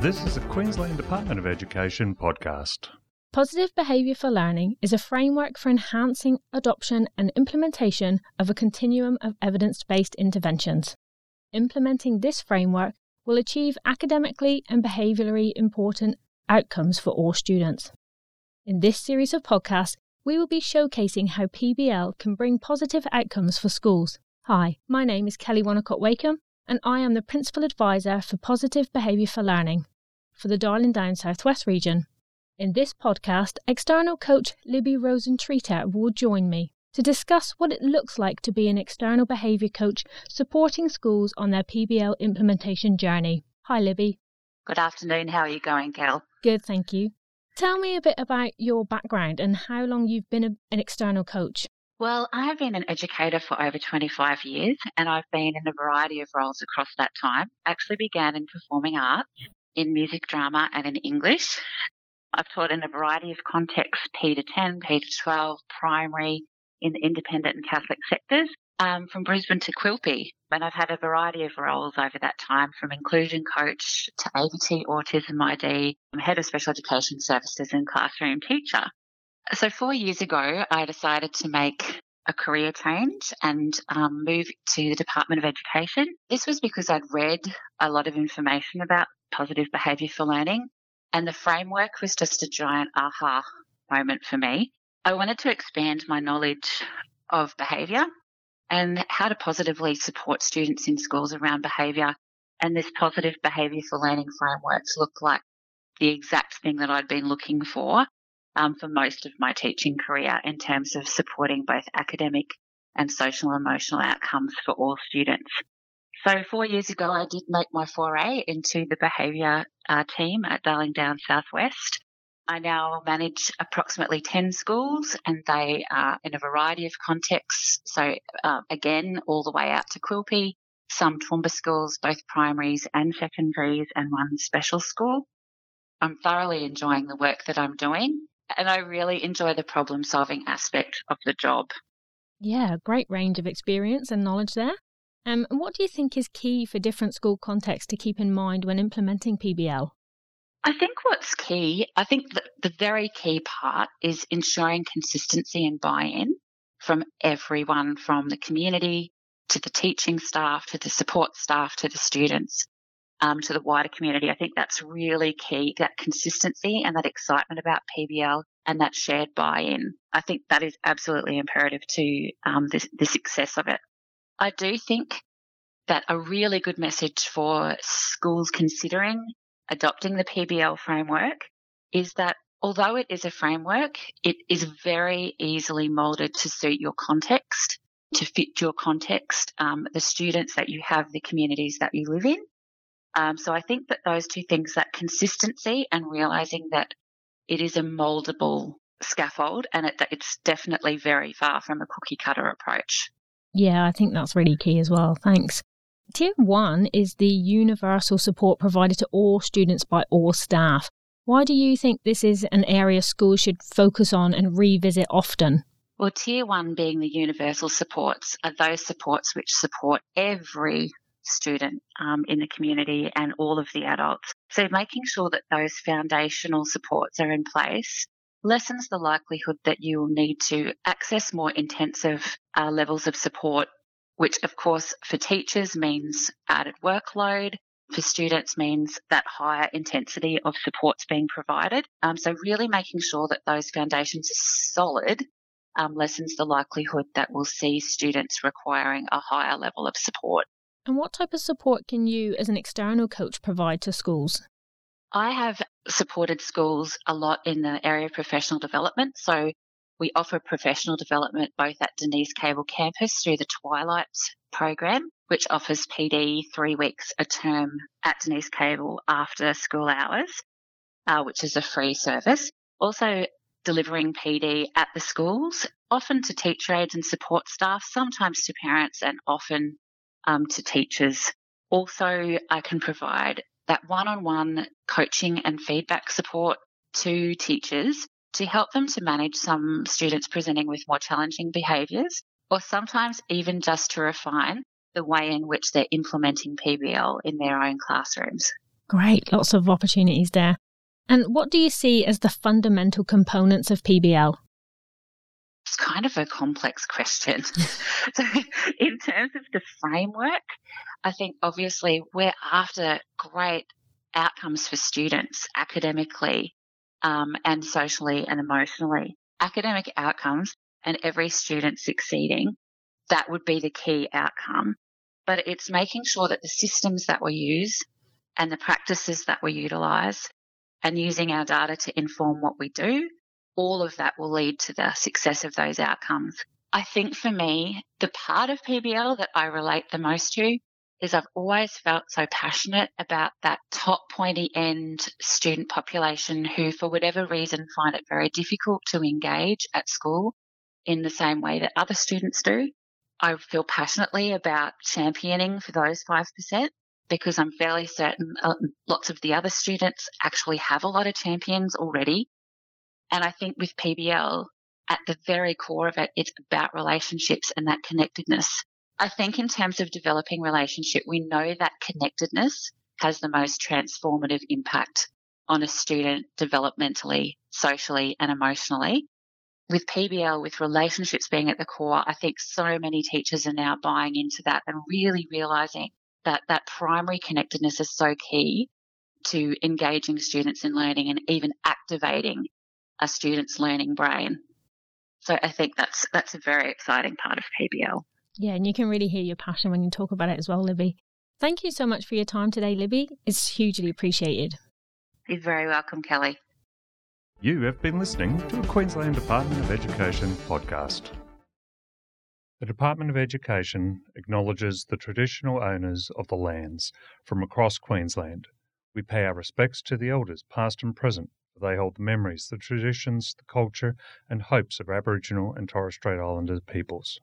This is a Queensland Department of Education podcast. Positive Behaviour for Learning is a framework for enhancing adoption and implementation of a continuum of evidence based interventions. Implementing this framework will achieve academically and behaviourally important outcomes for all students. In this series of podcasts, we will be showcasing how PBL can bring positive outcomes for schools. Hi, my name is Kelly Wonnacott Wakeham, and I am the Principal Advisor for Positive Behaviour for Learning for the Darling Downs Southwest region. In this podcast, external coach Libby Rosentreter will join me to discuss what it looks like to be an external behaviour coach supporting schools on their PBL implementation journey. Hi, Libby. Good afternoon. How are you going, Kel? Good, thank you. Tell me a bit about your background and how long you've been a, an external coach. Well, I have been an educator for over 25 years and I've been in a variety of roles across that time. Actually began in performing arts, in music drama and in English. I've taught in a variety of contexts, P to 10, P to 12, primary, in the independent and Catholic sectors, um, from Brisbane to Quilpie. And I've had a variety of roles over that time, from inclusion coach to AVT Autism ID, head of special education services and classroom teacher. So, four years ago, I decided to make a career change and um, move to the Department of Education. This was because I'd read a lot of information about positive behaviour for learning, and the framework was just a giant aha moment for me. I wanted to expand my knowledge of behaviour and how to positively support students in schools around behaviour. And this positive behaviour for learning frameworks looked like the exact thing that I'd been looking for um, for most of my teaching career in terms of supporting both academic and social emotional outcomes for all students. So four years ago, I did make my foray into the behaviour uh, team at Darling Downs Southwest. I now manage approximately 10 schools and they are in a variety of contexts. So uh, again, all the way out to Quilpie, some Toowoomba schools, both primaries and secondaries and one special school. I'm thoroughly enjoying the work that I'm doing and I really enjoy the problem solving aspect of the job. Yeah, great range of experience and knowledge there. Um, what do you think is key for different school contexts to keep in mind when implementing PBL? I think what's key, I think the, the very key part is ensuring consistency and buy in from everyone from the community to the teaching staff to the support staff to the students um, to the wider community. I think that's really key that consistency and that excitement about PBL and that shared buy in. I think that is absolutely imperative to um, the, success of it. I do think that a really good message for schools considering adopting the PBL framework is that although it is a framework, it is very easily molded to suit your context, to fit your context, um, the students that you have, the communities that you live in. Um, so I think that those two things, that consistency and realizing that it is a moldable scaffold and it, it's definitely very far from a cookie cutter approach. Yeah, I think that's really key as well. Thanks. Tier one is the universal support provided to all students by all staff. Why do you think this is an area schools should focus on and revisit often? Well, tier one being the universal supports are those supports which support every student um, in the community and all of the adults. So making sure that those foundational supports are in place lessens the likelihood that you will need to access more intensive uh, levels of support, which of course for teachers means added workload. For students means that higher intensity of supports being provided. Um, so really making sure that those foundations are solid um, lessens the likelihood that we'll see students requiring a higher level of support. And what type of support can you, as an external coach, provide to schools? I have supported schools a lot in the area of professional development. So we offer professional development both at Denise Cable campus through the Twilight program, which offers PD three weeks a term at Denise Cable after school hours, uh, which is a free service. Also delivering PD at the schools, often to teacher aides and support staff, sometimes to parents and often um, to teachers. Also, I can provide that one on one coaching and feedback support to teachers to help them to manage some students presenting with more challenging behaviours, or sometimes even just to refine the way in which they're implementing PBL in their own classrooms. Great, lots of opportunities there. And what do you see as the fundamental components of PBL? Kind of a complex question. so, in terms of the framework, I think obviously we're after great outcomes for students academically um, and socially and emotionally. Academic outcomes and every student succeeding, that would be the key outcome. But it's making sure that the systems that we use and the practices that we utilize and using our data to inform what we do, all of that will lead to the success of those outcomes. I think for me, the part of PBL that I relate the most to is I've always felt so passionate about that top pointy end student population who, for whatever reason, find it very difficult to engage at school in the same way that other students do. I feel passionately about championing for those 5% because I'm fairly certain uh, lots of the other students actually have a lot of champions already. And I think with PBL, at the very core of it, it's about relationships and that connectedness. I think in terms of developing relationship, we know that connectedness has the most transformative impact on a student developmentally, socially, and emotionally. With PBL, with relationships being at the core, I think so many teachers are now buying into that and really realizing that that primary connectedness is so key to engaging students in learning and even activating a student's learning brain. So I think that's that's a very exciting part of PBL. Yeah, and you can really hear your passion when you talk about it as well, Libby. Thank you so much for your time today, Libby. It's hugely appreciated. You're very welcome, Kelly. You have been listening to a Queensland Department of Education podcast. The Department of Education acknowledges the traditional owners of the lands from across Queensland. We pay our respects to the elders, past and present, for they hold the memories, the traditions, the culture, and hopes of Aboriginal and Torres Strait Islander peoples.